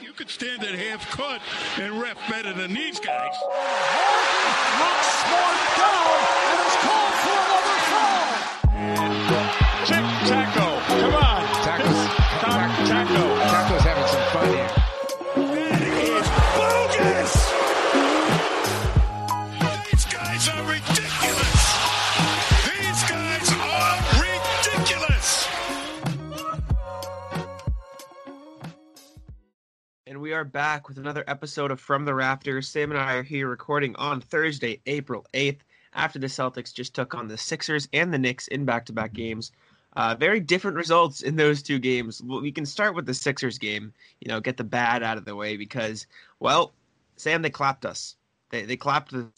You could stand at half court and ref better than these guys. Knocks Smart down and is called are back with another episode of From the Rafters. Sam and I are here recording on Thursday, April 8th, after the Celtics just took on the Sixers and the Knicks in back to back games. Uh, very different results in those two games. We can start with the Sixers game, you know, get the bad out of the way because, well, Sam, they clapped us. They, they clapped the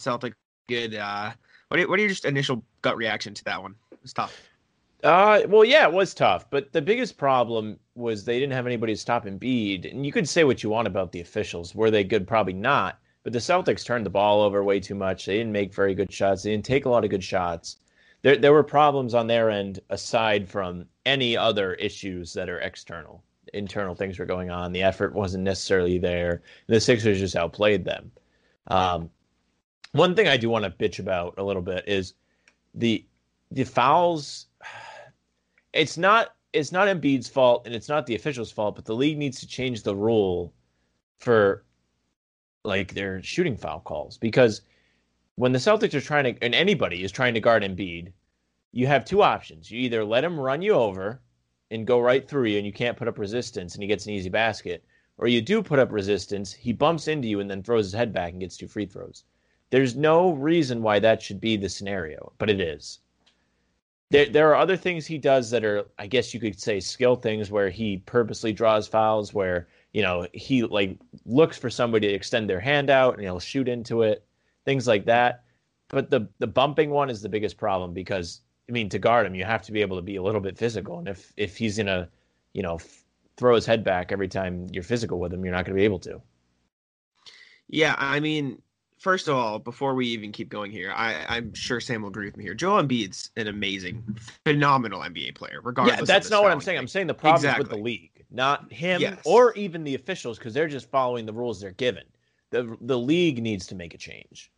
Celtics good. Uh, what, are, what are your just initial gut reaction to that one? It's tough. Uh, well, yeah, it was tough, but the biggest problem was they didn't have anybody to stop Embiid. And you could say what you want about the officials. Were they good? Probably not. But the Celtics turned the ball over way too much. They didn't make very good shots. They didn't take a lot of good shots. There, there were problems on their end aside from any other issues that are external. Internal things were going on. The effort wasn't necessarily there. The Sixers just outplayed them. Um, one thing I do want to bitch about a little bit is the the fouls it's not it's not Embiid's fault and it's not the officials' fault, but the league needs to change the rule for like their shooting foul calls because when the Celtics are trying to and anybody is trying to guard Embiid, you have two options. You either let him run you over and go right through you and you can't put up resistance and he gets an easy basket, or you do put up resistance, he bumps into you and then throws his head back and gets two free throws. There's no reason why that should be the scenario, but it is there there are other things he does that are I guess you could say skill things where he purposely draws fouls where you know he like looks for somebody to extend their hand out and he'll shoot into it things like that. But the the bumping one is the biggest problem because I mean to guard him you have to be able to be a little bit physical. And if if he's gonna you know throw his head back every time you're physical with him you're not going to be able to. Yeah, I mean, first of all, before we even keep going here, I, I'm sure Sam will agree with me here. Joel Embiid's an amazing, phenomenal NBA player, regardless. yeah that's not what I'm saying thing. I'm saying the problem is with the league not him Yes. or even the officials because they're just following the rules they're given the the league needs to make a change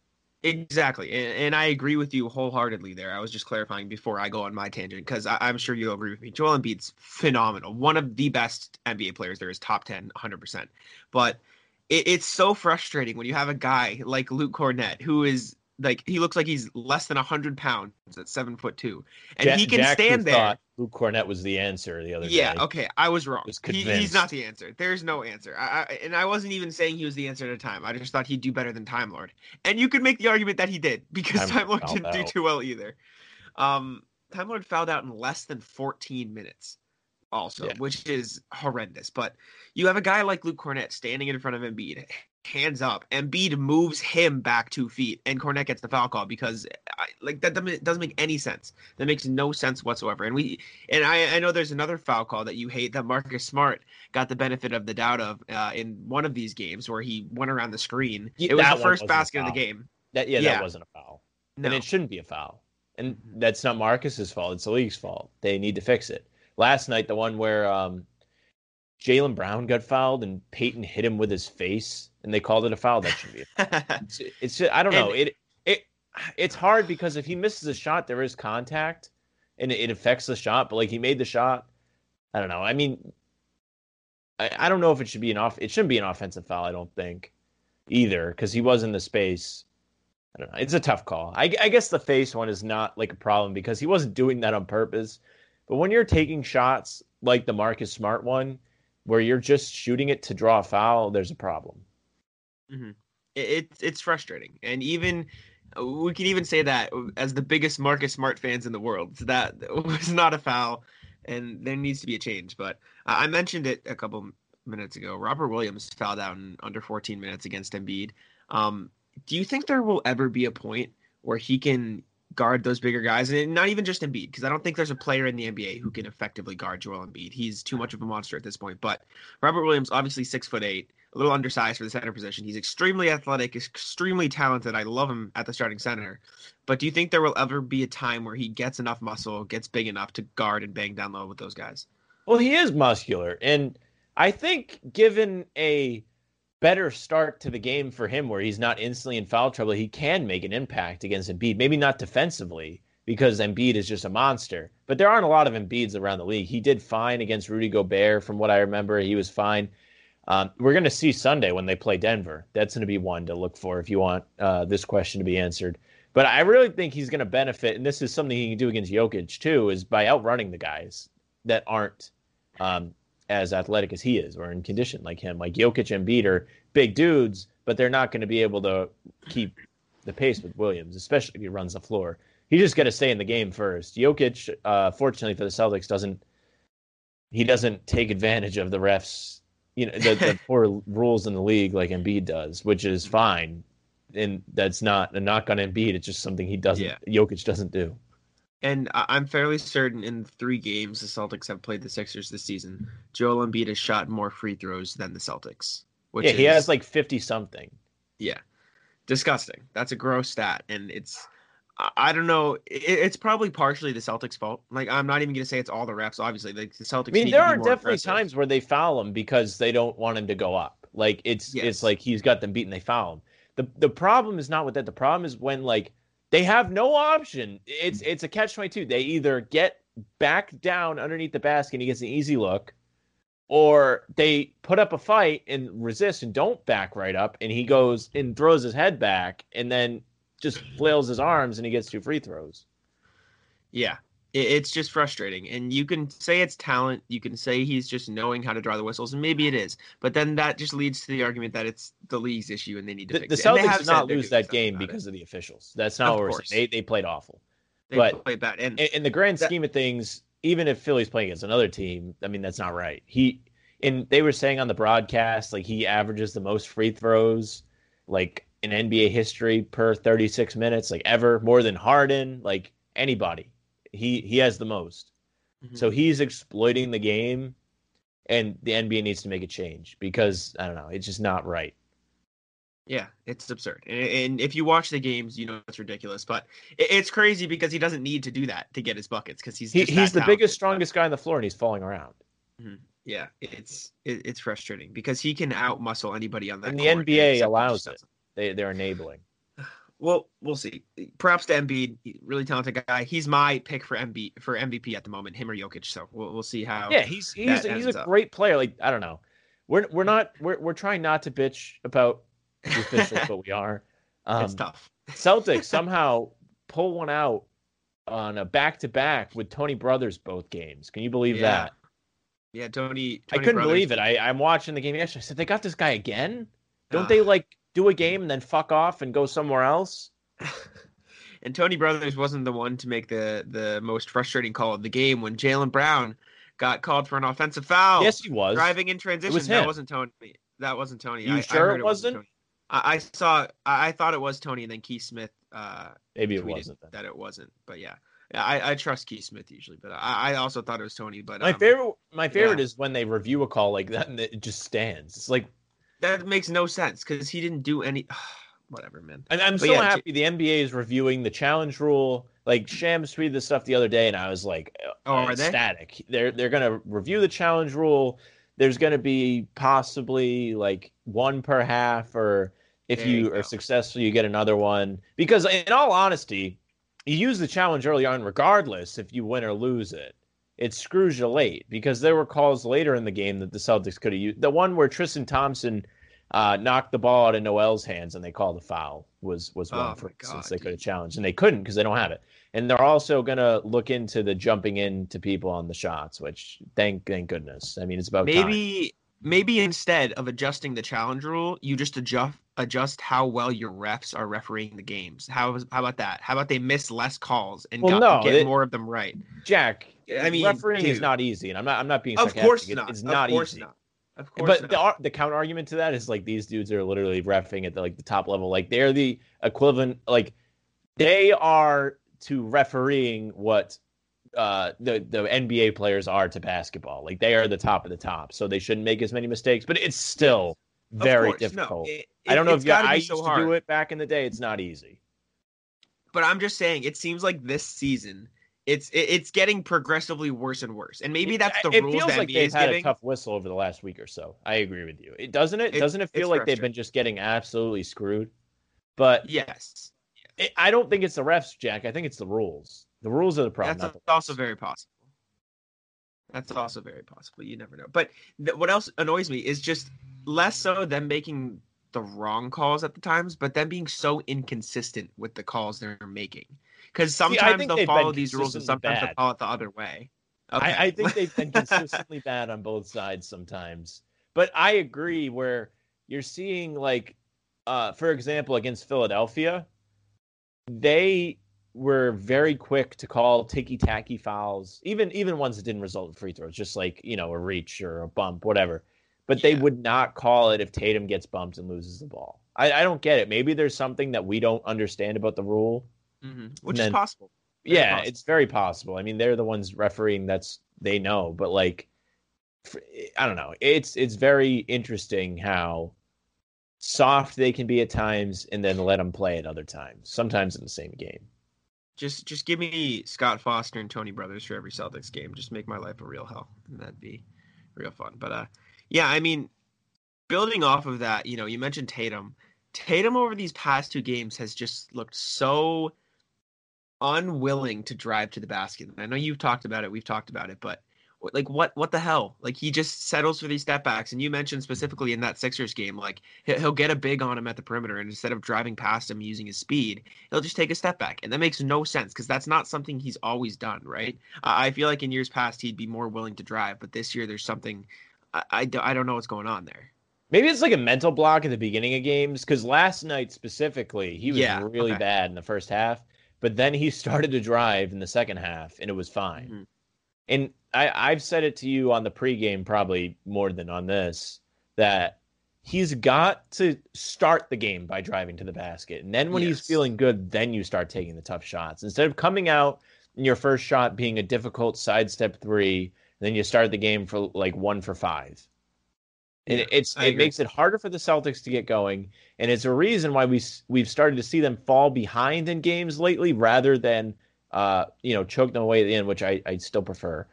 Exactly, and, and I agree with you wholeheartedly there. I was just clarifying before I go on my tangent because I'm sure you'll agree with me. Joel Embiid's phenomenal, one of the best NBA players there is, top 10, 100%. But it, it's so frustrating when you have a guy like Luke Kornet who is like he looks like he's less than 100 pounds at seven foot two, and Ja- he can Jack, stand there. thought Luke Kornet was the answer the other Yeah, day. Yeah, okay, I was wrong. was He, he's not the answer. There's no answer. I, I, and I wasn't even saying he was the answer at the time. I just thought he'd do better than Time Lord. And you could make the argument that he did because Time Time Lord didn't do too well either. Um, Time Lord fouled out in less than 14 minutes, also, Yeah. which is horrendous. But you have a guy like Luke Kornet standing in front of Embiid, hands up. Embiid moves him back two feet, and Kornet gets the foul call because, I, like, that doesn't, doesn't make any sense. That makes no sense whatsoever. And we, and I, I know there's another foul call that you hate that Marcus Smart got the benefit of the doubt of uh, in one of these games where he went around the screen. It was that the first basket of the game. That yeah, Yeah. that wasn't a foul. No, And it shouldn't be a foul. And Mhm. that's not Marcus's fault. It's the league's fault. They need to fix it. Last night, the one where um, Jaylen Brown got fouled and Payton hit him with his face, and they called it a foul. That should be. A it's, it's just, I don't know. And- It it it's hard because if he misses a shot, there is contact, and it, it affects the shot. But like he made the shot. I don't know. I mean, I, I don't know if it should be an off. It shouldn't be an offensive foul. I don't think either because he was in the space. I don't know. It's a tough call. I, I guess the face one is not like a problem because he wasn't doing that on purpose. But when you're taking shots like the Marcus Smart one, where you're just shooting it to draw a foul, there's a problem. it, it's it's frustrating, and even we can even say that as the biggest Marcus Smart fans in the world, that was not a foul, and there needs to be a change. But I mentioned it a couple minutes ago. Robert Williams fouled out in under 14 minutes against Embiid. Um, do you think there will ever be a point where he can guard those bigger guys, and not even just Embiid, because I don't think there's a player in the NBA who can effectively guard Joel Embiid. He's too much of a monster at this point. But Robert Williams, obviously six foot eight, a little undersized for the center position. He's extremely athletic, extremely talented. I love him at the starting center. But do you think there will ever be a time where he gets enough muscle, gets big enough to guard and bang down low with those guys? Well, he is muscular, and I think given a better start to the game for him where he's not instantly in foul trouble, he can make an impact against Embiid. Maybe not defensively because Embiid is just a monster, but there aren't a lot of Embiids around the league. He did fine against Rudy Gobert, from what I remember. He was fine. Um, we're going to see Sunday when they play Denver. That's going to be one to look for if you want uh, this question to be answered. But I really think he's going to benefit, and this is something he can do against Jokic too, is by outrunning the guys that aren't um, as athletic as he is or in condition like him. Like Jokic and Embiid are big dudes, but they're not going to be able to keep the pace with Williams, especially if he runs the floor. He's just going to stay in the game first. Jokic, uh, fortunately for the Celtics, doesn't he doesn't take advantage of the refs, you know, the, the poor rules in the league like Embiid does, which is fine. And that's not a knock on Embiid. It's just something he doesn't. Yeah. Jokic doesn't do. And I'm fairly certain in three games the Celtics have played the Sixers this season, Joel Embiid has shot more free throws than the Celtics. Which yeah, he is, has like fifty something. yeah, disgusting. That's a gross stat, and it's I- don't know. It, it's probably partially the Celtics' fault. Like I'm not even gonna say it's all the refs. Obviously, like the Celtics. I mean, there to are definitely aggressive. times where they foul him because they don't want him to go up. Like it's Yes. it's like he's got them beaten, they foul him. The the problem is not with that. The problem is when like they have no option. It's it's a catch twenty two. They either get back down underneath the basket and he gets an easy look, or they put up a fight and resist and don't back right up, and he goes and throws his head back and then just flails his arms and he gets two free throws. Yeah, it's just frustrating. And you can say it's talent. You can say he's just knowing how to draw the whistles, and maybe it is. But then that just leads to the argument that it's the league's issue and they need to The, fix the it. They Celtics have did not lose that game about it. because of the officials. That's not Of what we're saying. They they played awful. They but- play bad. And in, in the grand That- scheme of things, even if Philly's playing against another team, I mean that's not right. He and they were saying on the broadcast like he averages the most free throws like in NBA history per 36 minutes, like ever more than Harden, like anybody. He he has the most. Mhm. So he's exploiting the game and the NBA needs to make a change because I don't know, it's just not right. Yeah, it's absurd. And, if you watch the games, you know it's ridiculous. But it's crazy because he doesn't need to do that to get his buckets because he's He, he's the biggest, strongest guy on the floor and he's falling around. Yeah, it's it, it's frustrating because he can outmuscle anybody on that. And the court, NBA except he just allows it. They they're enabling. Well, we'll see. Props to Embiid, really talented guy. He's my pick for MB for MVP at the moment, him or Jokic. So we'll we'll see how. Yeah, he's he's he's a up. great player. Like I don't know, we're we're not we're we're trying not to bitch about the officials, but we are. Um, it's tough. Celtics somehow pull one out on a back to back with Tony Brothers both games. Can you believe Yeah. that? Yeah, Tony. I couldn't Brothers- believe it. I I'm watching the game yesterday. I said they got this guy again. Don't Ah. they like do a game and then fuck off and go somewhere else? and Tony Brothers wasn't the one to make the the most frustrating call of the game when Jaylen Brown got called for an offensive foul. Yes, he was. driving in transition. him. That wasn't Tony. That wasn't Tony. You I, I sure heard it wasn't? Tony. I, I saw. I, I thought it was Tony, and then Keith Smith uh, Maybe it wasn't. Then. that it wasn't. But yeah, yeah I, I trust Keith Smith usually, but I, I also thought it was Tony. But My um, favorite, my favorite yeah. is when they review a call like that and it just stands. It's like that makes no sense because he didn't do any. Whatever, man. And I'm But so yeah, happy the NBA is reviewing the challenge rule. Like Shams tweeted this stuff the other day, and I was like, Oh, uh, are they? ecstatic. They're they're gonna review the challenge rule. There's gonna be possibly like one per half, or if There you, you are successful, you get another one. Because in all honesty, you use the challenge early on, regardless if you win or lose it. It screws you late because there were calls later in the game that the Celtics could have used. The one where Tristan Thompson uh, knocked the ball out of Noel's hands and they called a foul was was one Oh for instance they could have challenged and they couldn't because they don't have it. And they're also gonna look into the jumping into people on the shots, which thank thank goodness. I mean, it's about time. Maybe maybe instead of adjusting the challenge rule, you just adjust adjust how well your refs are refereeing the games. How how about that? How about they miss less calls and Well, got, no, get it- more of them right? Jack. I mean, refereeing is not easy, and I'm not I'm not being Of course not. It's of not course easy. not. Of course but not. the the counter argument to that is like these dudes are literally refing at the, like the top level. Like they're the equivalent. Like they are to refereeing what uh, the the NBA players are to basketball. Like they are the top of the top, so they shouldn't make as many mistakes. But it's still Of very course, no, difficult. it- I don't know if you, I used so to do it back in the day. It's not easy. But I'm just saying, it seems like this season it's it's getting progressively worse and worse. And maybe that's the it rules feels the like NBA they've had giving. a tough whistle over the last week or so. I agree with you. It doesn't it It- doesn't it feel like they've been just getting absolutely screwed. But yes, it, I don't think it's the refs, Jack. I think it's the rules. The rules are the problem. that's the also very possible. That's also very possible. You never know. But th- what else annoys me is just less so them making the wrong calls at the times, but them being so inconsistent with the calls they're making. Because sometimes think they'll follow these rules and sometimes bad. they'll call it the other way. Okay. I, I think they've been consistently bad on both sides sometimes. But I agree where you're seeing like uh for example against Philadelphia, they were very quick to call ticky tacky fouls, even even ones that didn't result in free throws, just like, you know, a reach or a bump, whatever. But they Yeah. would not call it if Tatum gets bumped and loses the ball. I, I don't get it. Maybe there's something that we don't understand about the rule. Mhm. which then- is possible. Very yeah, possible. it's very possible. I mean, they're the ones refereeing. That's they know, but like, I don't know. It's it's very interesting how soft they can be at times, and then let them play at other times. Sometimes in the same game. Just just give me Scott Foster and Tony Brothers for every Celtics game. Just make my life a real hell. And that'd be real fun. But uh yeah, I mean building off of that, you know, you mentioned Tatum. Tatum over these past two games has just looked so unwilling to drive to the basket. I know you've talked about it, we've talked about it, but like what what the hell? Like he just settles for these step backs and you mentioned specifically in that Sixers game like he- he'll get a big on him at the perimeter and instead of driving past him using his speed, he'll just take a step back. And that makes no sense because that's not something he's always done, right? I feel like in years past he'd be more willing to drive, but this year there's something I, I, I don't know what's going on there. Maybe it's like a mental block at the beginning of games because last night specifically he was Yeah, really okay. bad in the first half, but then he started to drive in the second half and it was fine. Mhm. And I, I've said it to you on the pregame probably more than on this that he's got to start the game by driving to the basket, and then when he's feeling good, then you start taking the tough shots instead of coming out and your first shot being a difficult sidestep three, then you start the game for like one for five. And Yeah, it's I it agree. makes it harder for the Celtics to get going, and it's a reason why we we've started to see them fall behind in games lately, rather than uh you know choke them away at the end, which I I still prefer.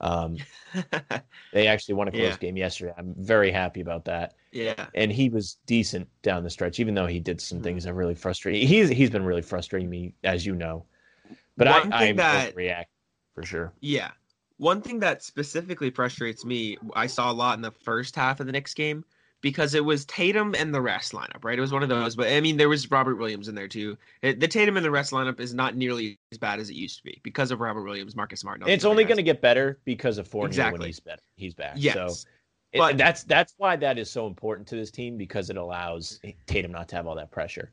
Um, they actually won a close Yeah. game yesterday. I'm very happy about that, yeah. and he was decent down the stretch, even though he did some Mhm. things that really frustrated. He's he's been really frustrating me, as you know. But One I I'm that- overreact for sure. Yeah. One thing that specifically frustrates me, I saw a lot in the first half of the Knicks game because it was Tatum and the rest lineup, right? It was one of those, but I mean, there was Robert Williams in there too. It- the Tatum and the rest lineup is not nearly as bad as it used to be because of Robert Williams, Marcus Smart. and all And it's only going to get better because of Fournier when he's better. He's back. Yes. So it- But- that's that's why that is so important to this team because it allows Tatum not to have all that pressure.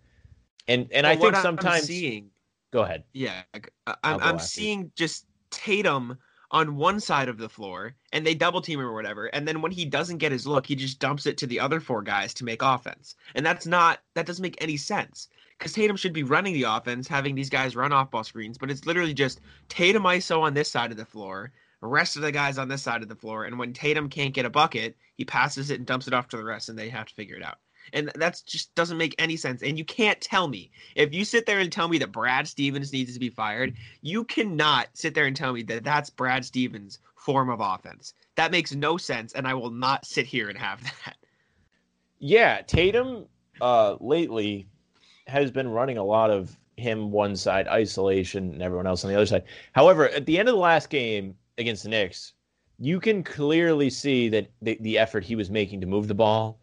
And and I think what I'm sometimes seeing go ahead. Yeah, I'm go I'm after you. seeing just Tatum on one side of the floor, and they double team him or whatever, and then when he doesn't get his look, he just dumps it to the other four guys to make offense, and that's not that doesn't make any sense because Tatum should be running the offense, having these guys run off ball screens, but it's literally just Tatum ISO on this side of the floor, the rest of the guys on this side of the floor, and when Tatum can't get a bucket, he passes it and dumps it off to the rest, and they have to figure it out. And that just doesn't make any sense. And you can't tell me if you sit there and tell me that Brad Stevens needs to be fired, you cannot sit there and tell me that that's Brad Stevens' form of offense. That makes no sense, and I will not sit here and have that. Yeah, Tatum uh lately has been running a lot of him one side isolation and everyone else on the other side. However, at the end of the last game against the Knicks, you can clearly see that the, the effort he was making to move the ball.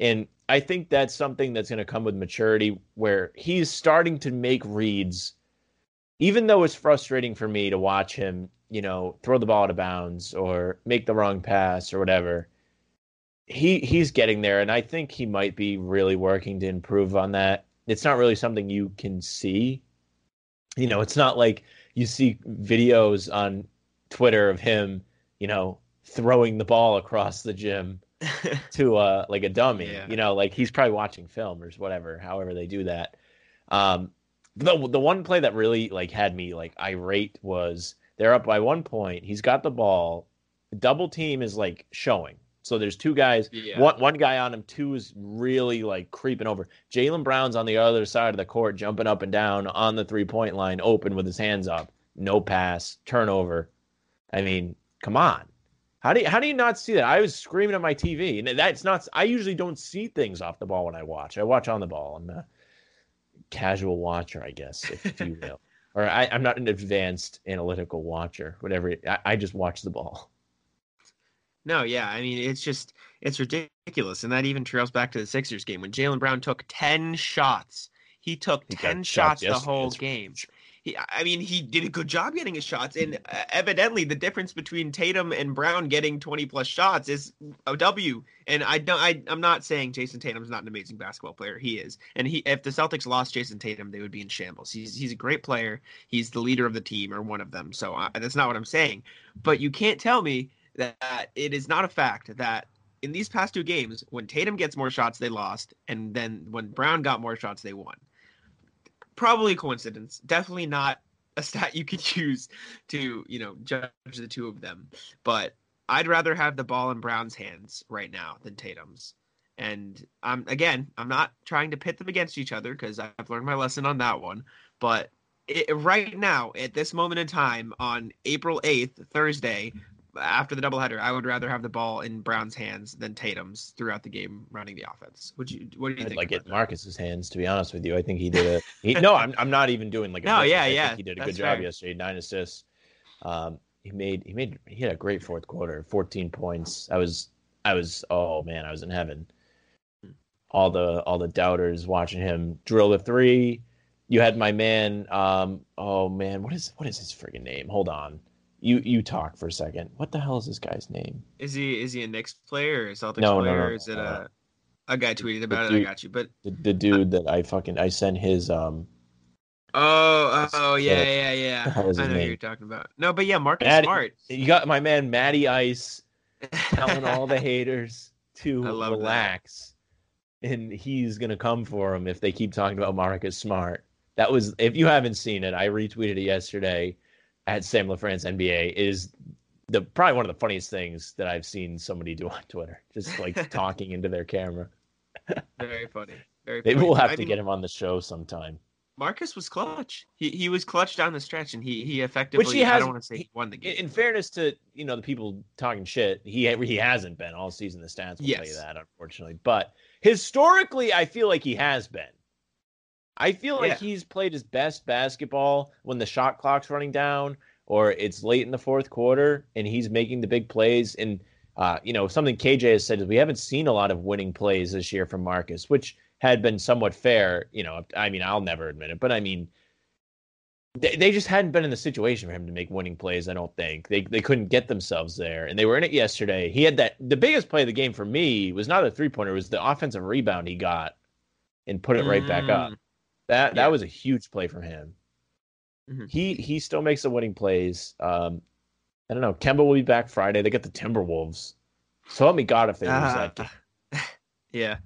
And I think that's something that's going to come with maturity where he's starting to make reads, even though it's frustrating for me to watch him, you know, throw the ball out of bounds or make the wrong pass or whatever. He he's getting there and i think he might be really working to improve on that. It's not really something you can see. You know it's not like you see videos on twitter of him you know throwing the ball across the gym to uh like a dummy Yeah. you know like he's probably watching film or whatever however they do that um the the one play that really like had me like irate was they're up by one point he's got the ball double team is like showing so there's two guys Yeah. one one guy on him two is really like creeping over Jaylen Brown's on the other side of the court jumping up and down on the three point line open with his hands up no pass, turnover. I mean, come on. How do you, how do you not see that? I was screaming at my TV, and that's not. I usually don't see things off the ball when I watch. I watch on the ball. I'm a casual watcher, I guess, if you will. or I, am not an advanced analytical watcher. Whatever. I, I just watch the ball. No, yeah. I mean, it's just it's ridiculous, and that even trails back to the Sixers game when Jaylen Brown took ten shots. He took he ten shots the whole game. He, I mean, he did a good job getting his shots, and uh, evidently the difference between Tatum and Brown getting 20 plus shots is a W. And I don't, I, I'm not saying Jayson Tatum's not an amazing basketball player. He is, and he, if the Celtics lost Jayson Tatum, they would be in shambles. He's, he's a great player. He's the leader of the team, or one of them. So I, that's not what I'm saying. But you can't tell me that it is not a fact that in these past two games, when Tatum gets more shots, they lost, and then when Brown got more shots, they won probably a coincidence. Definitely not a stat you could use to, you know, judge the two of them. But I'd rather have the ball in Brown's hands right now than Tatum's. And I'm again, I'm not trying to pit them against each other because I've learned my lesson on that one. But it, right now, at this moment in time, on April 8th, Thursday, after the doubleheader, I would rather have the ball in Brown's hands than Tatum's throughout the game running the offense. Would you? What do you I'd think? Like it, Marcus's hands. To be honest with you, I think he did a. He, no, I'm, I'm not even doing like. A no, yeah, I yeah. he did a good job fair. yesterday. Nine assists. Um, he made he made he had a great fourth quarter. 14 points. I was I was oh man, I was in heaven. All the all the doubters watching him drill the three. You had my man. Um, oh man, what is what is his friggin' name? Hold on. You you talk for a second. What the hell is this guy's name? Is he is he a Knicks player or a Celtics no, player? No, no, or is it a a guy tweeted about dude, it? I got you. But the, the dude that I fucking I sent his um. Oh oh yeah yeah yeah. I know name? who you're talking about. No, but yeah, Marcus Matty, Smart. You got my man Matty Ice telling all the haters to relax, that. and he's gonna come for him if they keep talking about Marcus Smart. That was if you haven't seen it, I retweeted it yesterday at Sam LaFrance NBA is the probably one of the funniest things that I've seen somebody do on Twitter. Just like talking into their camera. Very funny. Very Maybe funny. we'll have I to mean, get him on the show sometime. Marcus was clutch. He he was clutch down the stretch, and he he effectively. Which he has, I don't want to say he won the game. In fairness to you know the people talking shit, he he hasn't been all season. The stats will yes. tell you that, unfortunately. But historically, I feel like he has been. I feel like yeah. he's played his best basketball when the shot clock's running down or it's late in the fourth quarter and he's making the big plays. And, uh, you know, something KJ has said is we haven't seen a lot of winning plays this year from Marcus, which had been somewhat fair. You know, I mean, I'll never admit it, but I mean, they, they just hadn't been in the situation for him to make winning plays. I don't think they they couldn't get themselves there, and they were in it yesterday. He had that the biggest play of the game for me was not a three pointer, it was the offensive rebound he got and put it right mm. back up. That yeah. that was a huge play from him. Mm-hmm. He he still makes the winning plays. Um, I don't know. Kemba will be back Friday. They get the Timberwolves. So help me God if they lose uh, that game. Yeah,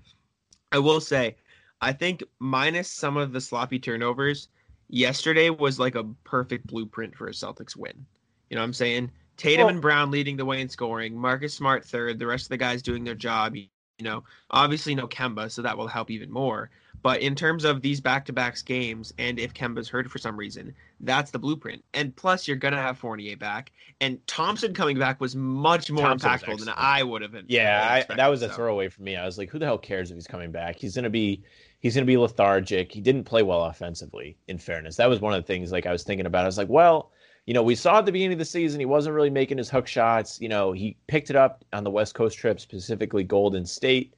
I will say, I think minus some of the sloppy turnovers, yesterday was like a perfect blueprint for a Celtics win. You know what I'm saying? Tatum well, and Brown leading the way in scoring, Marcus Smart third, the rest of the guys doing their job. You know, obviously no Kemba, so that will help even more. But in terms of these back-to-backs games, and if Kemba's hurt for some reason, that's the blueprint. And plus, you're gonna have Fournier back, and Thompson coming back was much more Thompson impactful than I would have been. Yeah, I, that was a so. throwaway for me. I was like, who the hell cares if he's coming back? He's gonna be he's gonna be lethargic. He didn't play well offensively. In fairness, that was one of the things like I was thinking about. I was like, well. You know, we saw at the beginning of the season he wasn't really making his hook shots. You know, he picked it up on the West Coast trip, specifically Golden State,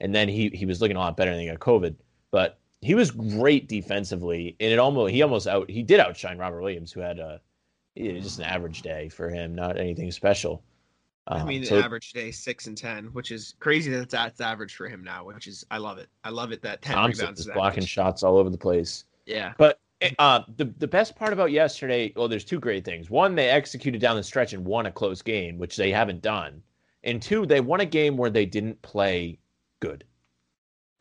and then he he was looking a lot better than he got COVID. But he was great defensively, and it almost he almost out he did outshine Robert Williams, who had a just an average day for him, not anything special. Um, I mean, so, average day six and ten, which is crazy that that's average for him now. Which is I love it. I love it that ten Thompson rebounds is blocking shots all over the place. Yeah, but uh, the the best part about yesterday, well, there's two great things. One, they executed down the stretch and won a close game, which they haven't done. And two, they won a game where they didn't play good.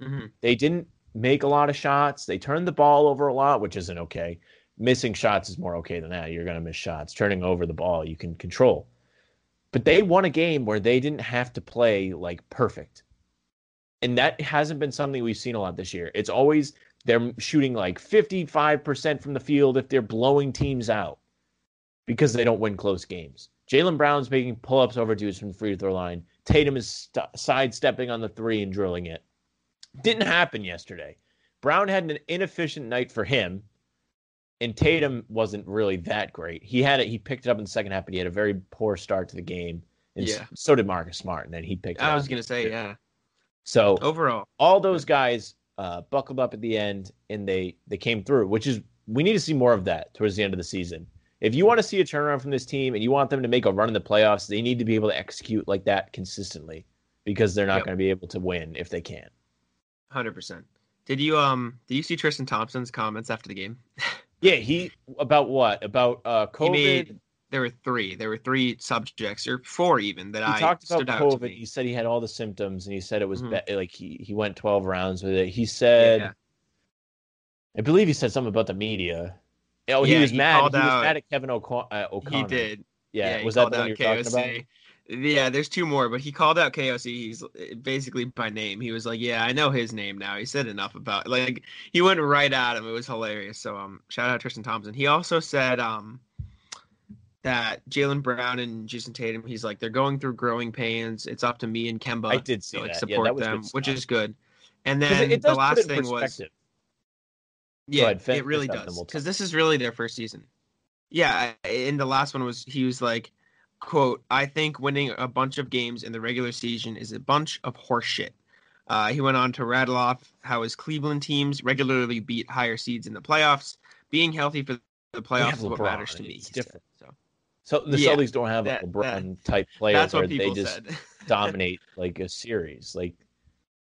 Mm-hmm. They didn't make a lot of shots. They turn the ball over a lot, which isn't okay. Missing shots is more okay than that. You're going to miss shots. Turning over the ball, you can control. But they won a game where they didn't have to play like perfect. And that hasn't been something we've seen a lot this year. It's always they're shooting like 55% from the field if they're blowing teams out. because they don't win close games. Jaylen Brown's making pull ups over dudes from the free throw line. Tatum is st- sidestepping on the three and drilling it. Didn't happen yesterday. Brown had an inefficient night for him, and Tatum wasn't really that great. He had it. He picked it up in the second half, but he had a very poor start to the game. And Yeah. so did Marcus Smart, and then he picked it I was gonna say, yeah. So Overall, all those guys uh, buckled up at the end and they they came through, which is we need to see more of that towards the end of the season. If you want to see a turnaround from this team and you want them to make a run in the playoffs, they need to be able to execute like that consistently because they're not Yep. going to be able to win if they can't. Hundred percent. Did you um? Did you see Tristan Thompson's comments after the game? Yeah, he about what about uh He COVID. made. There were three. There were three subjects, or four even, that he I talked about out COVID. He said he had all the symptoms, and he said it was Mhm. be- like he he went twelve rounds with it. He said, Yeah. I believe he said something about the media. Oh, he Yeah, was he mad. He called was out- mad at Kevin O'Con- uh, O'Connor. He did. Yeah, he was that the one out you're talking about? Yeah, there's two more, but he called out KOC. He's uh, basically by name. He was like, "Yeah, I know his name now." He said enough about like he went right at him. It was hilarious. So um, shout out Tristan Thompson. He also said um that Jaylen Brown and Jayson Tatum. He's like they're going through growing pains. It's up to me and Kemba I did see to like that. Yeah, that them, which is good. And then it, it the last put it in thing was yeah, ahead, it really finish up, then does we'll because this is really their first season. Yeah, and the last one was he was like, "quote I think winning a bunch of games in the regular season is a bunch of horseshit." Uh, he went on to rattle off how his Cleveland teams regularly beat higher seeds in the playoffs. Being healthy for the playoffs is what matters to me. it's said. different. So So the Yeah, Celtics don't have that- a LeBron type player that's where they just dominate like a series. Like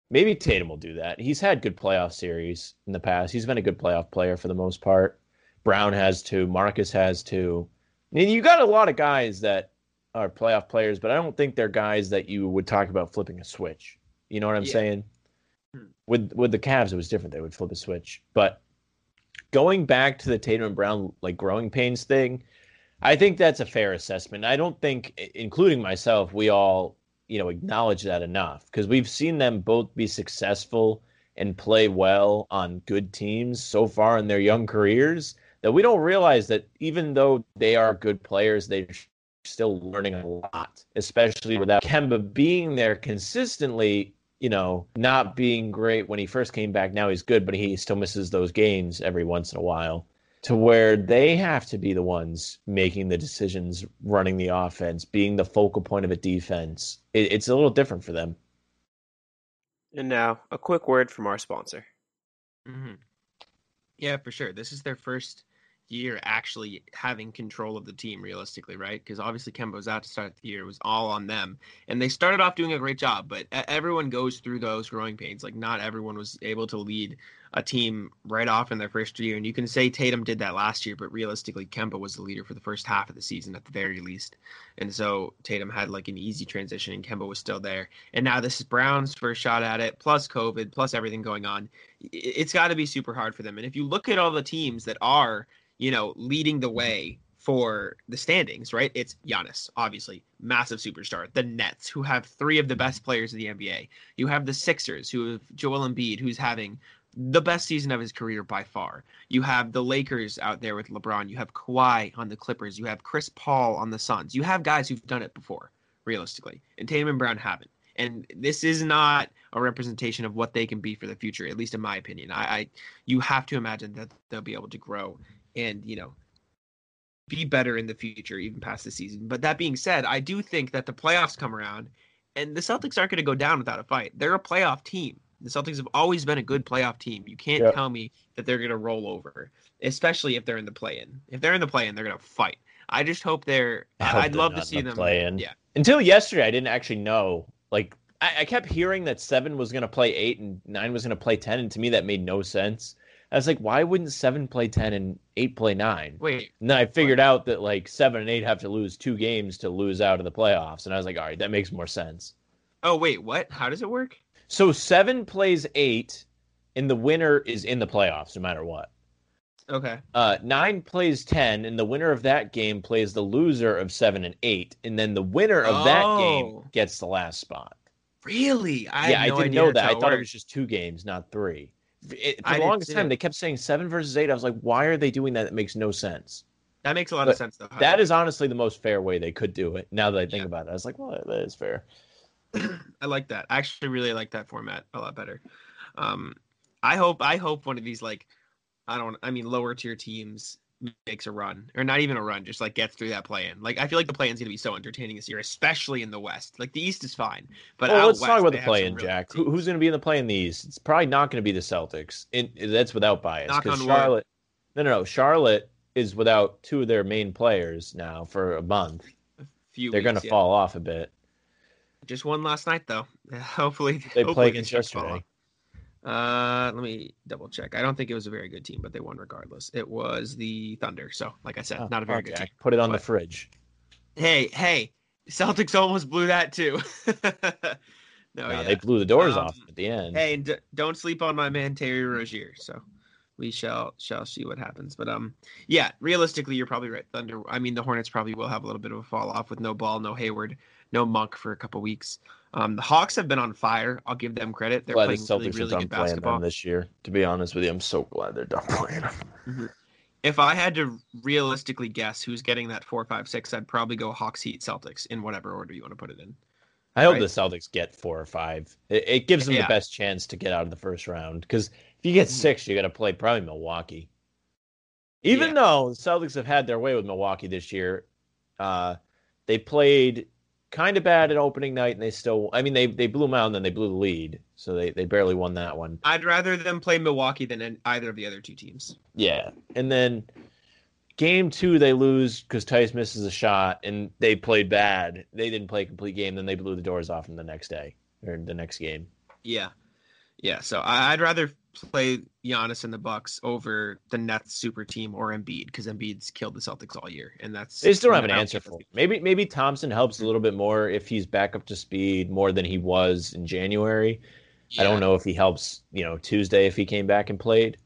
maybe Tatum will do that. He's had good playoff series in the past. He's been a good playoff player for the most part. Brown has too. Marcus has too. I mean, you got a lot of guys that are playoff players, but I don't think they're guys that you would talk about flipping a switch. You know what I'm Yeah. saying? Hmm. With with the Cavs, it was different. They would flip a switch. But going back to the Tatum and Brown like growing pains thing, I think that's a fair assessment. I don't think, including myself, we all you know acknowledge that enough because we've seen them both be successful and play well on good teams so far in their young careers that we don't realize that even though they are good players, they're still learning a lot, especially without Kemba being there consistently. You know, not being great when he first came back. Now he's good, but he still misses those games every once in a while to where they have to be the ones making the decisions, running the offense, being the focal point of a defense. It, it's a little different for them. And now, a quick word from our sponsor. hmm Yeah, for sure. This is their first year actually having control of the team realistically, right? Because obviously Kemba was out to start the year. It was all on them. And they started off doing a great job, but everyone goes through those growing pains. Like not everyone was able to lead a team right off in their first year. And you can say Tatum did that last year, but realistically Kemba was the leader for the first half of the season at the very least. And so Tatum had like an easy transition and Kemba was still there. And now this is Brown's first shot at it, plus COVID, plus everything going on. It's got to be super hard for them. And if you look at all the teams that are, you know, leading the way for the standings, right? It's Giannis, obviously, massive superstar. The Nets, who have three of the best players in the NBA. You have the Sixers, who have Joel Embiid, who's having the best season of his career by far. You have the Lakers out there with LeBron. You have Kawhi on the Clippers. You have Chris Paul on the Suns. You have guys who've done it before, realistically. And Tatum and Brown haven't. And this is not a representation of what they can be for the future, at least in my opinion. I, I you have to imagine that they'll be able to grow and, you know, be better in the future, even past the season. But that being said, I do think that the playoffs come around and the Celtics aren't going to go down without a fight. They're a playoff team. The Celtics have always been a good playoff team. You can't tell me that they're going to roll over, especially if they're in the play-in. If they're in the play-in, they're going to fight. I just hope they're. I hope I'd they're love to see the them play-in. Yeah, Until yesterday, I didn't actually know. Like, I, I kept hearing that seven was going to play eight and nine was going to play 10. And to me, that made no sense. I was like, why wouldn't seven play 10 and eight play nine? wait. And then I figured out that like seven and eight have to lose two games to lose out of the playoffs. And I was like, all right, that makes more sense. Oh wait, what? How does it work? So seven plays eight, and the winner is in the playoffs no matter what. Okay. Uh, nine plays ten, and the winner of that game plays the loser of seven and eight, and then the winner of that game Oh. gets the last spot. Really? I yeah, no I didn't know that. I thought it was just two games, not three. It, for I the longest time, they kept saying seven versus eight. I was like, why are they doing that? That makes no sense. That makes a lot But of sense though. That is honestly the most fair way they could do it. Now that I think Yeah. about it, I was like, well, that is fair. I like that. I actually really like that format a lot better. Um, I hope I hope one of these like I don't I mean lower tier teams makes a run or not even a run, just like gets through that play in. Like I feel like the play in's gonna be so entertaining this year, especially in the West. Like the East is fine, but well, let's talk about the play-in, really Jack. Who, who's going to be in the play in these? It's probably not going to be the Celtics. In, that's without bias because wood. Charlotte. No, no, no. Charlotte is without two of their main players now for a month. A few They're gonna yeah. fall off a bit. Just one last night though. Hopefully They hopefully play against yesterday. Uh, let me double check. I don't think it was a very good team, but they won regardless. It was the Thunder. So, like I said, Oh, not a very oh, good team. Put it on the fridge. Hey, hey, Celtics almost blew that too. no, No, yeah. They blew the doors Um, off at the end. Hey, d- don't sleep on my man Terry Rozier. So we shall shall see what happens. But um, yeah, realistically, you're probably right. Thunder. I mean, the Hornets probably will have a little bit of a fall off with no ball, no Hayward, no Monk for a couple weeks. Um, the Hawks have been on fire. I'll give them credit. They're glad the playing Celtics really, are really done good playing basketball. them this year. To be honest with you, I'm so glad they're done playing them. If I had to realistically guess who's getting that four, five, six, I'd probably go Hawks, Heat, Celtics in whatever order you want to put it in. I hope Right. the Celtics get four or five. It, it gives them Yeah. the best chance to get out of the first round. Because if you get Mhm. six, you got to play probably Milwaukee. Even Yeah. though the Celtics have had their way with Milwaukee this year, uh, they played kind of bad at opening night, and they still. I mean, they they blew them out, and then they blew the lead, so they they barely won that one. I'd rather them play Milwaukee than an- either of the other two teams. Yeah, and then game two they lose because Tice misses a shot, and they played bad. They didn't play a complete game. Then they blew the doors off them the next day or the next game. Yeah, yeah. So I'd rather play Giannis and the Bucks over the Nets super team or Embiid because Embiid's killed the Celtics all year, and that's They still don't have an answer for it. Maybe maybe Thompson helps a little bit more if he's back up to speed more than he was in January. I don't know if he helps, you know, Tuesday if he came back and played,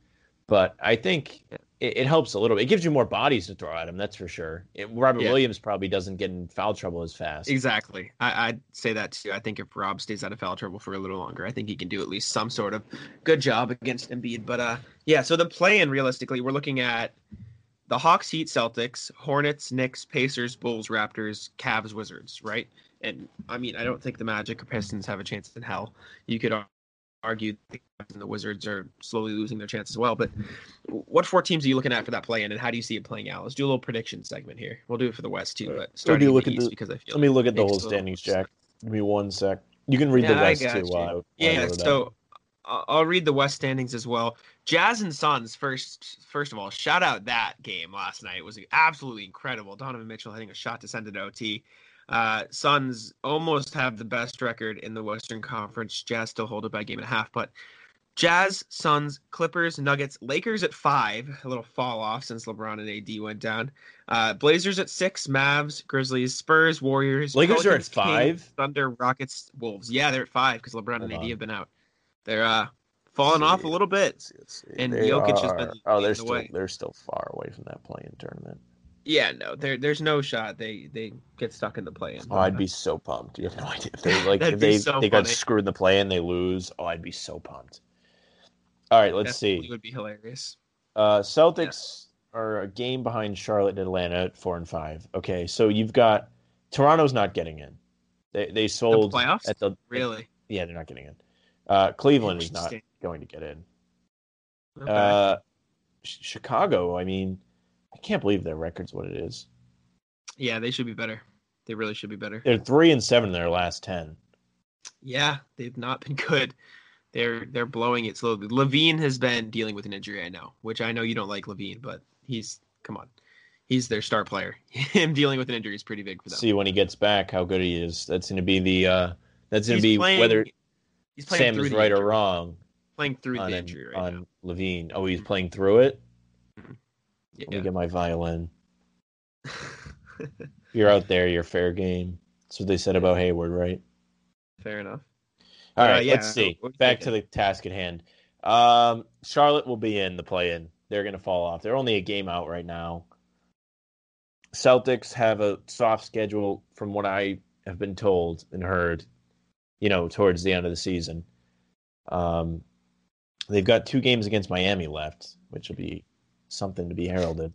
but I think it, it helps a little bit. It gives you more bodies to throw at him, that's for sure. It, Robert Yeah. Williams probably doesn't get in foul trouble as fast. Exactly. I, I'd say that too. I think if Rob stays out of foul trouble for a little longer, I think he can do at least some sort of good job against Embiid. But uh, yeah. So the play-in, realistically, we're looking at the Hawks, Heat, Celtics, Hornets, Knicks, Pacers, Bulls, Raptors, Cavs, Wizards, right? And I mean, I don't think the Magic or Pistons have a chance in hell. You could argue the the Wizards are slowly losing their chance as well. But what four teams are you looking at for that play-in, and how do you see it playing out? Let's do a little prediction segment here. We'll do it for the West too, uh, but starting in look the at the- because I feel Let me look at the whole standings, Jack. Give me one sec. You can read the Yeah, I West too while I, while Yeah, that. so I'll read the West standings as well. Jazz and Suns first. First of all, shout out that game last night. It was absolutely incredible. Donovan Mitchell hitting a shot to send it OT. Uh, Suns almost have the best record in the Western Conference. Jazz still hold it by a game and a half, but Jazz, Suns, Clippers, Nuggets, Lakers at five. A little fall off since LeBron and AD went down. Uh, Blazers at six, Mavs, Grizzlies, Spurs, Warriors. Lakers are at Pelicans, Kings, five? Thunder, Rockets, Wolves. Yeah, they're at five because LeBron and AD have been out. They're uh falling off a little bit. Let's see, let's see. And They Jokic has been Oh, they're the still way. they're still far away from that playing tournament. Yeah, no, there there's no shot they they get stuck in the play-in. Oh, I'd be so pumped. You have no idea if they like if they so they got screwed in the play and they lose. Oh, I'd be so pumped. All right, let's Definitely see. Would be hilarious. Uh, Celtics are a game behind Charlotte and Atlanta at four and five. Okay, so you've got Toronto's not getting in. They they sold playoffs? at the Really. yeah they're not getting in. Uh, Cleveland is not going to get in. Okay. Uh, Chicago, I mean, I can't believe their record's what it is. yeah, they should be better. They really should be better. They're three and seven in their last ten. Yeah, they've not been good. They're they're blowing it slowly. LaVine has been dealing with an injury, I know, which I know you don't like LaVine, but he's come on. He's their star player. Him dealing with an injury is pretty big for them. See when he gets back how good he is. That's going to be the uh, that's going to He's be playing- whether he's playing Sam through is right or wrong Playing through on, the injury right on now. LaVine. Oh, he's playing through it. Let me get my violin. You're out there. You're fair game. That's what they said about Hayward, right? Fair enough. All Uh, right, yeah, let's see. Back to the task at hand. Um, Charlotte will be in the play-in. They're going to fall off. They're only a game out right now. Celtics have a soft schedule, from what I have been told and heard. You know, towards the end of the season, um, they've got two games against Miami left, which will be something to be heralded.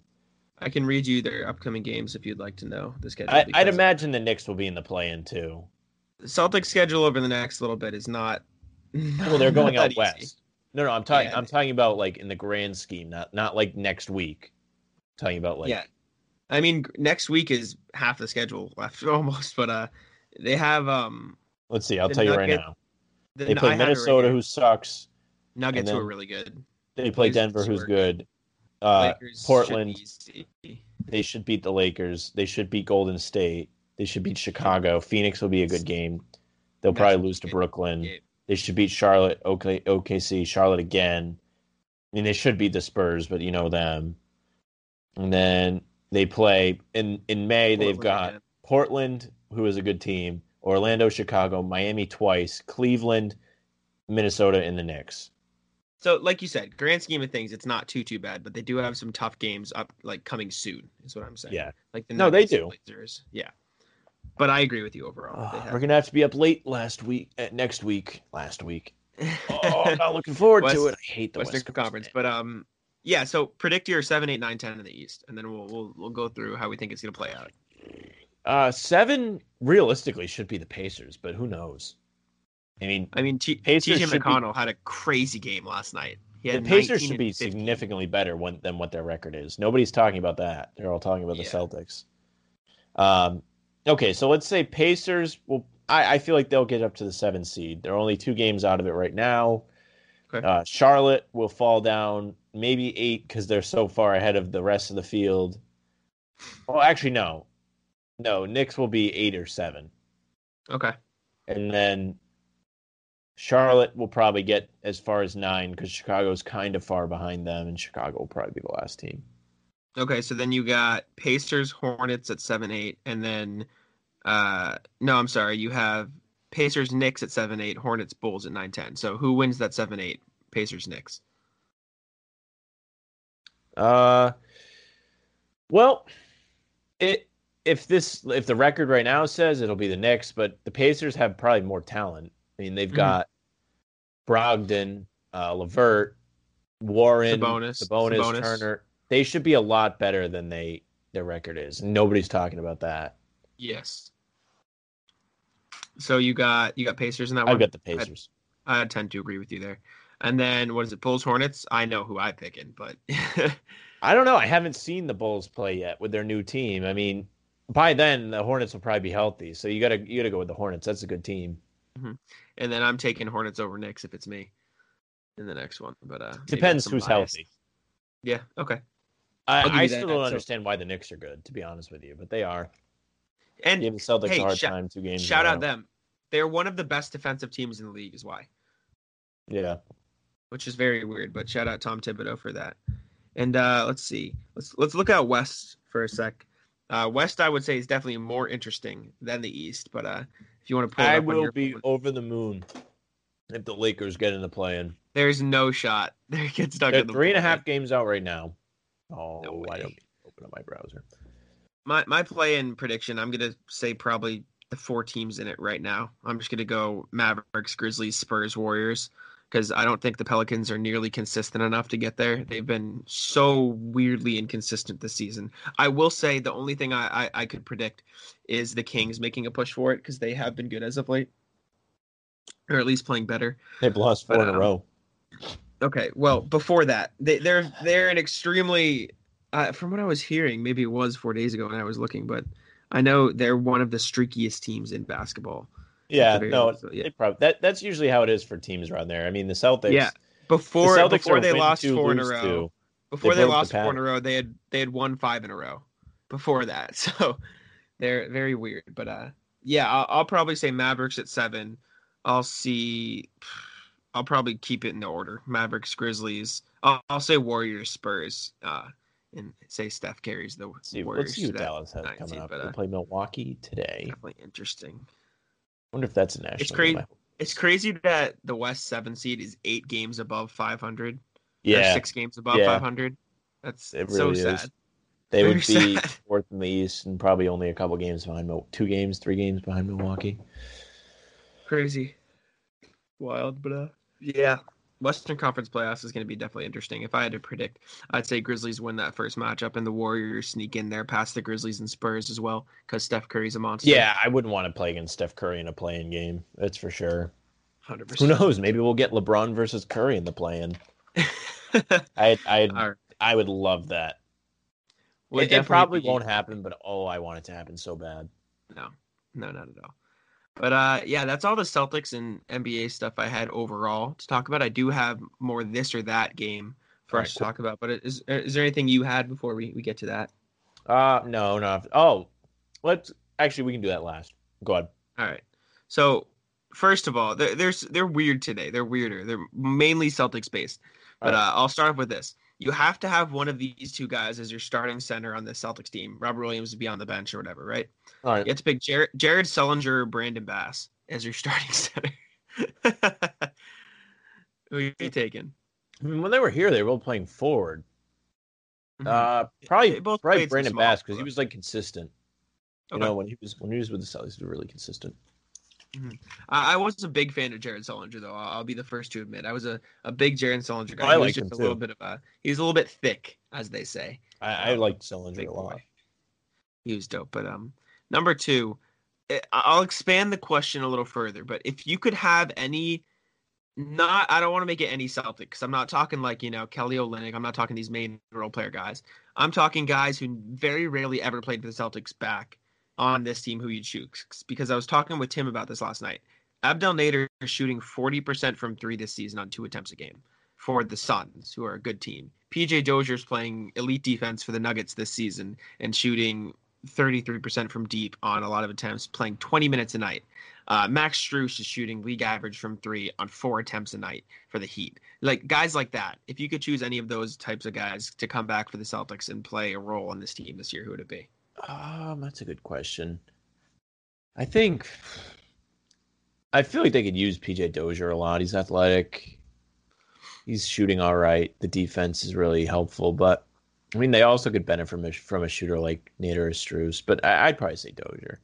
I can read you their upcoming games if you'd like to know the schedule. I, I'd imagine the Knicks will be in the play-in too. the Celtics schedule over the next little bit is not. Well, they're going out easy. west. No, no, I'm talking. Yeah. I'm talking about like in the grand scheme, not not like next week. talking about like yeah, I mean next week is half the schedule left almost, but uh, they have um. let's see. I'll tell you right now. The, They play it right Minnesota, who sucks. Nuggets who are really good. They play Denver, who's good. Uh, Lakers should Portland, be they should beat the Lakers. They should beat Golden State. They should beat Chicago. Phoenix will be a good game. They'll That's probably lose to Brooklyn. game. They should beat Charlotte, OK, OKC, Charlotte again. I mean, they should beat the Spurs, but you know them. And then they play in in May. they've got. Portland, who is a good team, Orlando, Chicago, Miami twice, Cleveland, Minnesota, and the Knicks. So, like you said, grand scheme of things, it's not too too bad, but they do have some tough games up, like coming soon. Is what I'm saying. Yeah. like the No, they do. Blazers. Yeah, but I agree with you overall. Oh, we're gonna have to be up late last week, uh, next week, last week. Oh, I'm not looking forward to it. I hate the Western West Conference. But um, yeah. So predict your seven, eight, nine, ten in the East, and then we'll we'll we'll go through how we think it's gonna play out. Uh, seven realistically should be the Pacers, but who knows? I mean, I mean, T- Pacers TJ should be- had a crazy game last night. He the Pacers should be 15. significantly better when, than what their record is. Nobody's talking about that. They're all talking about the Celtics. Um, okay, so let's say Pacers. Well, I, I feel like they'll get up to the seven seed. They're only two games out of it right now. Okay. Uh, Charlotte will fall down maybe eight because they're so far ahead of the rest of the field. Well, actually, no, no. Knicks will be eight or seven, Okay. and then Charlotte will probably get as far as nine because Chicago's kind of far behind them, and Chicago will probably be the last team. Okay, so then you got Pacers, Hornets at seven, eight, and then uh no, I'm sorry, you have Pacers, Knicks at seven, eight, Hornets, Bulls at nine, ten. So who wins that seven, eight? Pacers, Knicks. Uh, well, it if this if the record right now says it'll be the Knicks, but the Pacers have probably more talent. I mean, they've Mhm. got Brogdon, uh, Levert, Warren, Sabonis, Sabonis, Sabonis. Turner. They should be a lot better than they their record is. Nobody's talking about that. Yes. So you got you got Pacers in that one. I've got the Pacers. I tend to agree with you there. And then what is it? Bulls, Hornets. I know who I pick in, but I don't know. I haven't seen the Bulls play yet with their new team. I mean, by then the Hornets will probably be healthy. So you gotta you gotta go with the Hornets. That's a good team. And then I'm taking Hornets over Knicks if it's me in the next one. But uh Depends who's bias. healthy. Yeah. Okay. I'll I, I that, still don't so- understand why the Knicks are good, to be honest with you, but they are. And Gave the Celtics hey, a hard shou- time two games. shout out them. They're one of the best defensive teams in the league, is why, Yeah. which is very weird. But shout out Tom Thibodeau for that. And uh, let's see, let's let's look at West for a sec. Uh, West, I would say, is definitely more interesting than the East. But uh, if you want to pull it I will be phone, over the moon if the Lakers get in the play-in. there's no shot. They get stuck They're in the three and a half games out right now. Oh, No I don't open up my browser. My my play-in prediction, I'm gonna say probably the four teams in it right now. I'm just gonna go Mavericks, Grizzlies, Spurs, Warriors, because I don't think the Pelicans are nearly consistent enough to get there. They've been so weirdly inconsistent this season. I will say the only thing I I, I could predict is the Kings making a push for it because they have been good as of late, or at least playing better. They've lost four But, in a um, row. Okay, well before that, they, they're they're an extremely, uh, from what I was hearing, maybe it was four days ago when I was looking, but I know they're one of the streakiest teams in basketball. Yeah, no, so, yeah. probably, that that's usually how it is for teams around there. I mean, the Celtics. Yeah, the Before Celtics before they lost two, four in a row, two. before They they, broke the lost four in a row, they had they had won five in a row. Before that, so they're very weird. But uh, yeah, I'll, I'll probably say Mavericks at seven. I'll see. I'll probably keep it in the order: Mavericks, Grizzlies. I'll, I'll say Warriors, Spurs, uh, and say Steph carries the Let's see, Warriors. let's see that. Dallas has 19, coming up. but, They uh, play Milwaukee today. Definitely interesting. Wonder if that's a national. It's crazy. It's crazy that the West seven seed is eight games above 500. They're Yeah, six games above Yeah. 500. That's It so really is. sad. they very would be sad. fourth in the East and probably only a couple games behind two games, three games behind Milwaukee. Crazy. Wild, but uh, yeah. Western Conference playoffs is going to be definitely interesting. If I had to predict, I'd say Grizzlies win that first matchup, and the Warriors sneak in there past the Grizzlies and Spurs as well, because Steph Curry's a monster. Yeah, I wouldn't want to play against Steph Curry in a playing game. That's for sure. 100%. Who knows? Maybe we'll get LeBron versus Curry in the play-in. I I right. I would love that. It, it probably be- won't happen, but oh, I want it to happen so bad. No, no, not at all. But uh, yeah, that's all the Celtics and NBA stuff I had overall to talk about. I do have more this or that game for us to talk about. But is is there anything you had before we, we get to that? Uh no, no. Oh, let's actually we can do that last. Go ahead. All right. So first of all, they're, there's they're weird today. They're weirder. They're mainly Celtics based. But Alright. uh, I'll start off with this. You have to have one of these two guys as your starting center on the Celtics team. Robert Williams would be on the bench or whatever, right? All right. You have to pick Jared, Jared Sullinger or Brandon Bass as your starting center. Who are you taking? I mean, when they were here, they were both playing forward. Mhm. Uh, probably both probably Brandon Bass because he was like consistent. You know, when he was when he was with the Celtics, he was really consistent. I, I was a big fan of Jared Sullinger, though. I'll, I'll be the first to admit I was a, a big Jared Sullinger guy. I he was just him a little bit of a he's a little bit thick, as they say. I, I Um, liked Sullinger Big a lot. boy. He was dope. But um, number two, eh, I'll expand the question a little further. But if you could have any, not I don't want to make it any Celtic because I'm not talking like you know Kelly Olynyk. I'm not talking these main role player guys. I'm talking guys who very rarely ever played for the Celtics back on this team who you'd choose. Because I was talking with Tim about this last night. Abdel Nader is shooting 40% from three this season on two attempts a game for the Suns, who are a good team. PJ Dozier's playing elite defense for the Nuggets this season and shooting 33% from deep on a lot of attempts, playing 20 minutes a night. Uh, Max Strus is shooting league average from three on four attempts a night for the Heat. Like guys like that, if you could choose any of those types of guys to come back for the Celtics and play a role on this team this year, who would it be? Um, that's a good question. I think I feel like they could use PJ Dozier a lot. He's athletic. He's shooting all right. The defense is really helpful, but I mean, they also could benefit from a, from a shooter like Nader or Strus. But I, I'd probably say Dozier.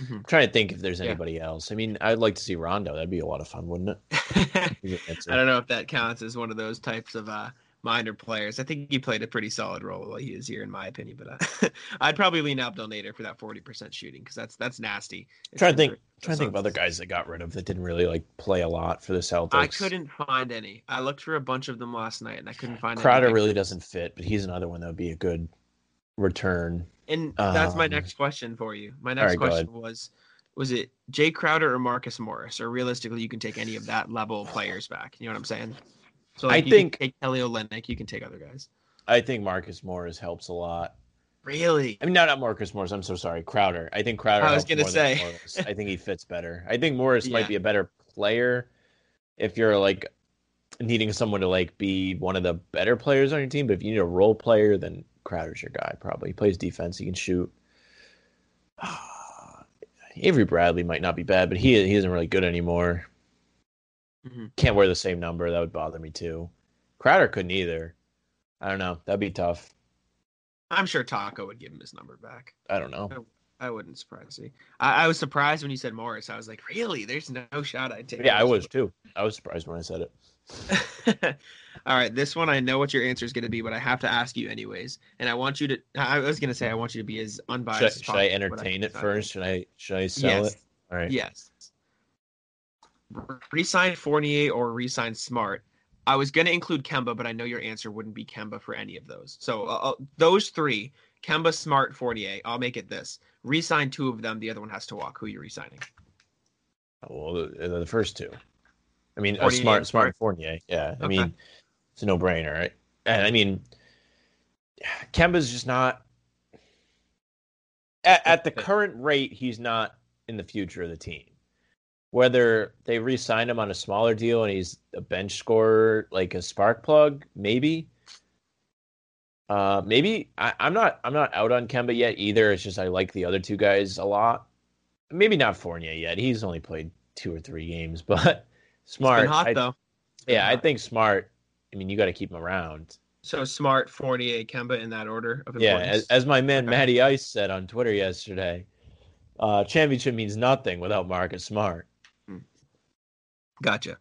Mhm. I'm trying to think if there's Yeah. anybody else. I mean, I'd like to see Rondo. That'd be a lot of fun, wouldn't it? He's an answer. I don't know if that counts as one of those types of uh, minor players. I think he played a pretty solid role while he is here, in my opinion. But uh, I'd probably lean Abdel Nader for that forty percent shooting because that's that's nasty. It's trying to think. Trying to think of other guys that got rid of that didn't really like play a lot for the Celtics. I couldn't find any. I looked for a bunch of them last night and I couldn't find. any Crowder big really doesn't fit, but he's another one that would be a good return. And that's my Um, next question for you. My next right, question was was it Jae Crowder or Marcus Morris? Or realistically you can take any of that level players back. You know what I'm saying? So I like, you think- take Kelly Olynyk, you can take other guys. I think Marcus Morris helps a lot. Really? I mean, no, not Marcus Morris. I'm so sorry, Crowder. I think Crowder. I was gonna say. I think he fits better. I think Morris Yeah. might be a better player if you're like needing someone to like be one of the better players on your team. But if you need a role player, then Crowder's your guy. Probably he plays defense. He can shoot. Avery Bradley might not be bad, but he he isn't really good anymore. Mhm. Can't wear the same number. That would bother me too. Crowder couldn't either. I don't know. That'd be tough. I'm sure Tacko would give him his number back. I don't know. I wouldn't surprise me. I, I was surprised when you said Morris. I was like, really? There's no shot I'd take. Yeah, I was too. I was surprised when I said it. All right, this one I know what your answer is going to be, but I have to ask you anyways. And I want you to. I was going to say I want you to be as unbiased. Should, as should I entertain it first? Should I should I sell Yes. it? All right. Yes. Resign Fournier or resign Smart. I was going to include Kemba, but I know your answer wouldn't be Kemba for any of those. So uh, uh, those three: Kemba, Smart, Fournier. I'll make it this: resign two of them. The other one has to walk. Who are you resigning? Well, the, the first two. I mean, uh, Smart, Smart, and Fournier. Yeah. I Okay. mean, it's a no brainer, right? And I mean, Kemba's just not at, at the current rate. He's not in the future of the team. Whether they re-sign him on a smaller deal and he's a bench scorer, like a spark plug, maybe. Uh, maybe I, I'm not. I'm not out on Kemba yet either. It's just I like the other two guys a lot. Maybe not Fournier yet. He's only played two or three games, but Smart. Hot I- though. yeah, I think Smart. I mean, you got to keep him around. So Smart, Fournier, Kemba in that order of Yeah, importance. as, as my man Okay. Matty Ice said on Twitter yesterday, uh, championship means nothing without Marcus Smart. Gotcha.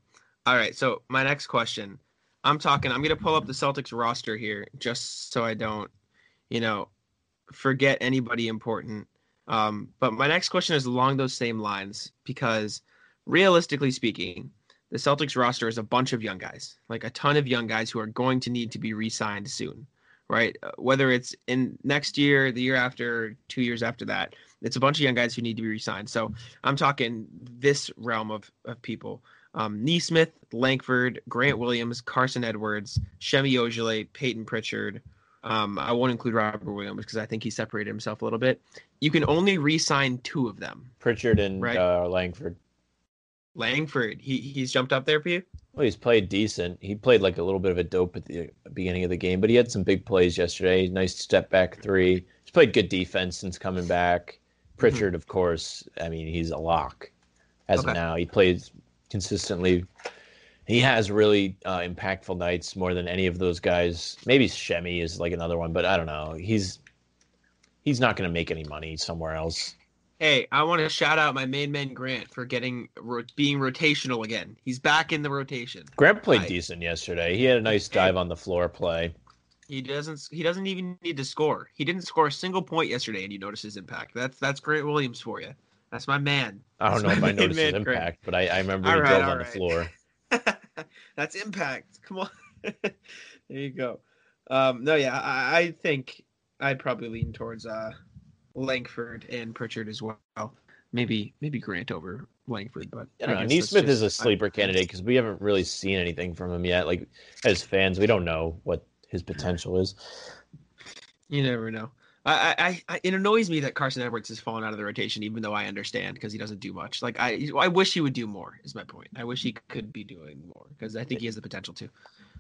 All right. So my next question, I'm talking. I'm gonna pull up the Celtics roster here just so I don't, you know, forget anybody important. Um, but my next question is along those same lines because, realistically speaking, the Celtics roster is a bunch of young guys, like a ton of young guys who are going to need to be re-signed soon, right? Uh, Whether it's in next year, the year after, two years after that, it's a bunch of young guys who need to be re-signed. So I'm talking this realm of, of people. Um, Nesmith, Langford, Grant Williams, Carsen Edwards, Semi Ojeleye, Payton Pritchard. Um, I won't include Robert Williams because I think he separated himself a little bit. You can only re-sign two of them. Pritchard and Right. uh, Langford. Langford, he he's jumped up there for you. Well, he's played decent. He played like a little bit of a dope at the beginning of the game, but he had some big plays yesterday. Nice step back three. He's played good defense since coming back. Pritchard, of course, I mean, he's a lock as Okay. of now. He plays consistently. He has really uh, impactful nights more than any of those guys. Maybe Semi is like another one, but I don't know. He's he's not going to make any money somewhere else. Hey, I want to shout out my main man Grant for getting being rotational again. He's back in the rotation. Grant played I- decent yesterday. He had a nice dive on the floor play. He doesn't he doesn't even need to score. He didn't score a single point yesterday, and you notice his impact. That's that's Grant Williams for you. That's my man. I don't know if I noticed his impact, but I, I remember All he right, drove on the floor. That's impact. Come on. there you go. Um, no, yeah, I, I think I'd probably lean towards uh, Langford and Pritchard as well. Maybe maybe Grant over Langford, but I don't know. guess that's Nesmith is a sleeper candidate because we haven't really seen anything from him yet. Like as fans, we don't know what his potential is. You never know. I, I, I, it annoys me that Carsen Edwards has fallen out of the rotation, even though I understand because he doesn't do much. Like I, I wish he would do more. Is my point. I wish he could be doing more because I think he has the potential to.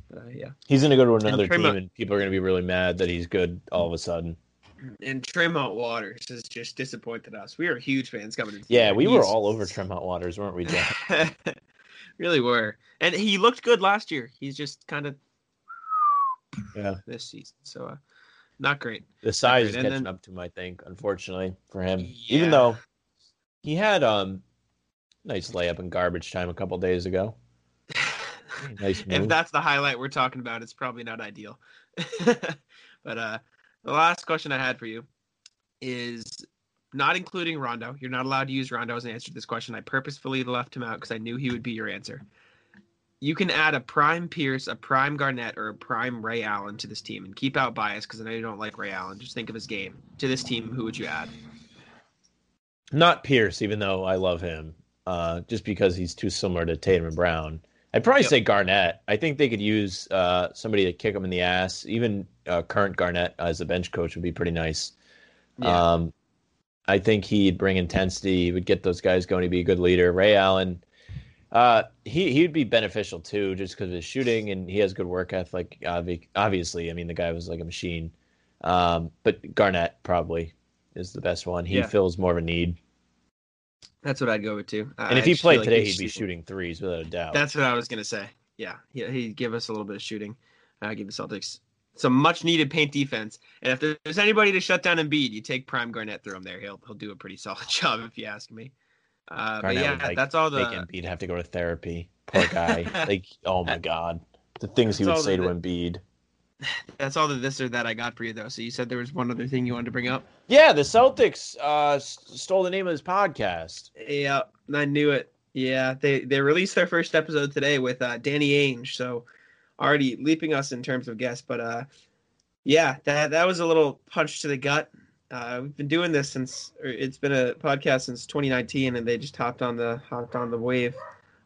But uh, yeah, He's going to go to another Trey team, Mo- and people are going to be really mad that he's good all of a sudden. and Tremont Waters has just disappointed us. We are huge fans coming into. Yeah, year. we were all over Tremont Waters, weren't we, Jack? really were, and he looked good last year. He's just kind of Yeah. this season, so uh, not great. The size is catching then- up to him, I think, unfortunately for him. Yeah. Even though he had um nice layup in garbage time a couple days ago. Nice if that's the highlight we're talking about, it's probably not ideal. but uh, the last question I had for you is not including Rondo. You're not allowed to use Rondo as an answer to this question. I purposefully left him out because I knew he would be your answer. You can add a prime Pierce, a prime Garnett, or a prime Ray Allen to this team and keep out bias because I know you don't like Ray Allen. Just think of his game. To this team, who would you add? Not Pierce, even though I love him, uh, just because he's too similar to Tatum and Brown. I'd probably Yep. say Garnett. I think they could use uh, somebody to kick him in the ass. Even uh, current Garnett as a bench coach would be pretty nice. Yeah. Um, I think he'd bring intensity. He would get those guys going. He'd be a good leader. Ray Allen, uh, he he'd be beneficial too, just because of his shooting and he has good work ethic. Obvi- Obviously, I mean the guy was like a machine. Um, but Garnett probably is the best one. He Yeah. fills more of a need. That's what I'd go with too. I- And if he played like today, he'd be shooting- threes without a doubt. That's what I was gonna say. Yeah, yeah, he'd give us a little bit of shooting. Uh, give the Celtics some much needed paint defense. And if there's anybody to shut down Embiid, you take Prime Garnett through him there. He'll he'll do a pretty solid job if you ask me. Uh, but yeah, would, like, that's all make the Embiid have to go to therapy. Poor guy. like, oh my god, the things he would say to the- Embiid. that's all the this or that I got for you though. So you said there was one other thing you wanted to bring up. Yeah, the Celtics uh, stole the name of this podcast. Yeah, I knew it. Yeah, they they released their first episode today with uh, Danny Ainge, so already leaping us in terms of guests. But uh, yeah, that that was a little punch to the gut. Uh, we've been doing this since or it's been a podcast since 2019, and they just hopped on the hopped on the wave,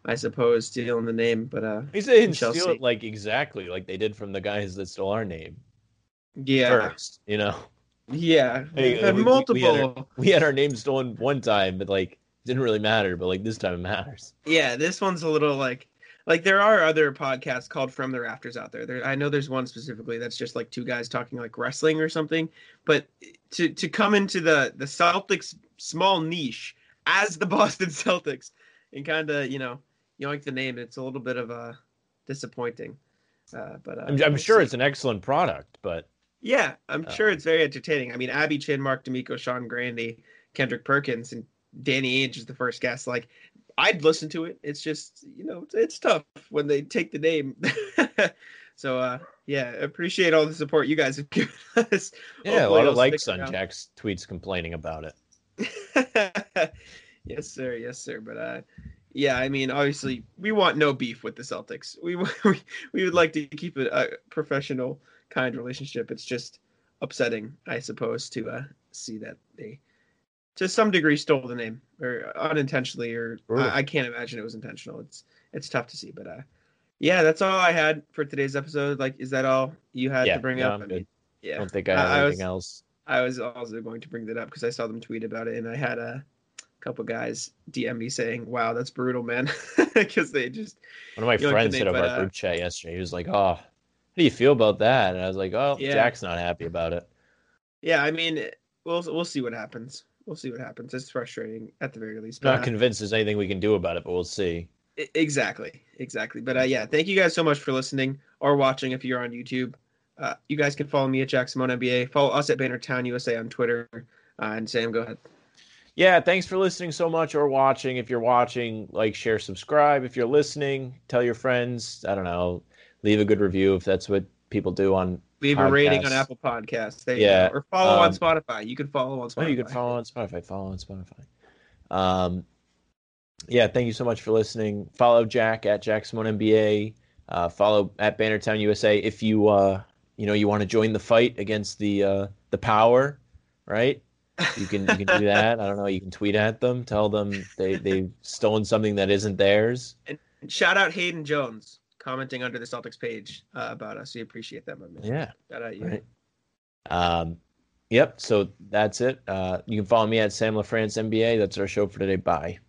I suppose, stealing the name. But uh, He said he didn't steal see. it like exactly like they did from the guys that stole our name yeah, first. You know, yeah, Hey, we- multiple. we had our- we had our name stolen one time, but like it didn't really matter. But like this time it matters. Yeah, this one's a little like like there are other podcasts called From the Rafters out there. There I know there's one specifically that's just like two guys talking like wrestling or something. But to to come into the the Celtics small niche as the Boston Celtics and kind of, you know, yoink the name, it's a little bit of a disappointing. Uh, but uh, I'm, I'm sure see. it's an excellent product, but Yeah, I'm Uh, sure it's very entertaining. I mean, Abby Chin, Marc D'Amico, Sean Grandy, Kendrick Perkins, and Danny Ainge is the first guest. Like, I'd listen to it. It's just you know it's, it's tough when they take the name. so uh, yeah, appreciate all the support you guys have given us. Yeah, a lot of likes on. Jack's tweets complaining about it. yes, sir. Yes, sir. But uh, yeah, I mean, obviously, we want no beef with the Celtics. We we, we would like to keep a, a professional, kind relationship. It's just upsetting, I suppose, to uh, see that they, to some degree, stole the name or unintentionally, or I, I can't imagine it was intentional. It's it's tough to see, but uh, yeah, that's all I had for today's episode. Like, is that all you had Yeah, to bring no, up? I mean, yeah, I don't think I I- have I anything was- else. I was also going to bring that up because I saw them tweet about it, and I had a couple guys DM me saying, "Wow, that's brutal, man," because they just One of my friends hit up but, our uh, group chat yesterday. He was like, "Oh, how do you feel about that?" And I was like, "Oh, Yeah. Jack's not happy about it." yeah. I mean, we'll we'll see what happens. We'll see what happens. It's frustrating at the very least. I'm not convinced there's anything we can do about it, but we'll see. Exactly, exactly. But uh, yeah, thank you guys so much for listening or watching. If you're on YouTube, uh, you guys can follow me at Jack Simone NBA. Follow us at Bannertown USA on Twitter. Uh, and Sam, go ahead. Yeah, thanks for listening so much or watching. If you're watching, like, share, subscribe. If you're listening, tell your friends. I don't know, leave a good review if that's what people do on. Leave a rating on Apple Podcasts. There Yeah. Or follow on um, Spotify. You can follow on Spotify. Oh, you can follow on Spotify. Follow on Spotify. Um, yeah, thank you so much for listening. Follow Jack at Jack Simone NBA. Uh, follow at Bannertown USA if you uh, you know you want to join the fight against the uh, the power, right? You can you can do that. I don't know. You can tweet at them, tell them they they've stolen something that isn't theirs. And shout out Hayden Jones commenting under the Celtics page uh, about us. We appreciate that, my man. Yeah. Shout out you. Right. Um, yep. So that's it. Uh, you can follow me at Sam LaFrance NBA. That's our show for today. Bye.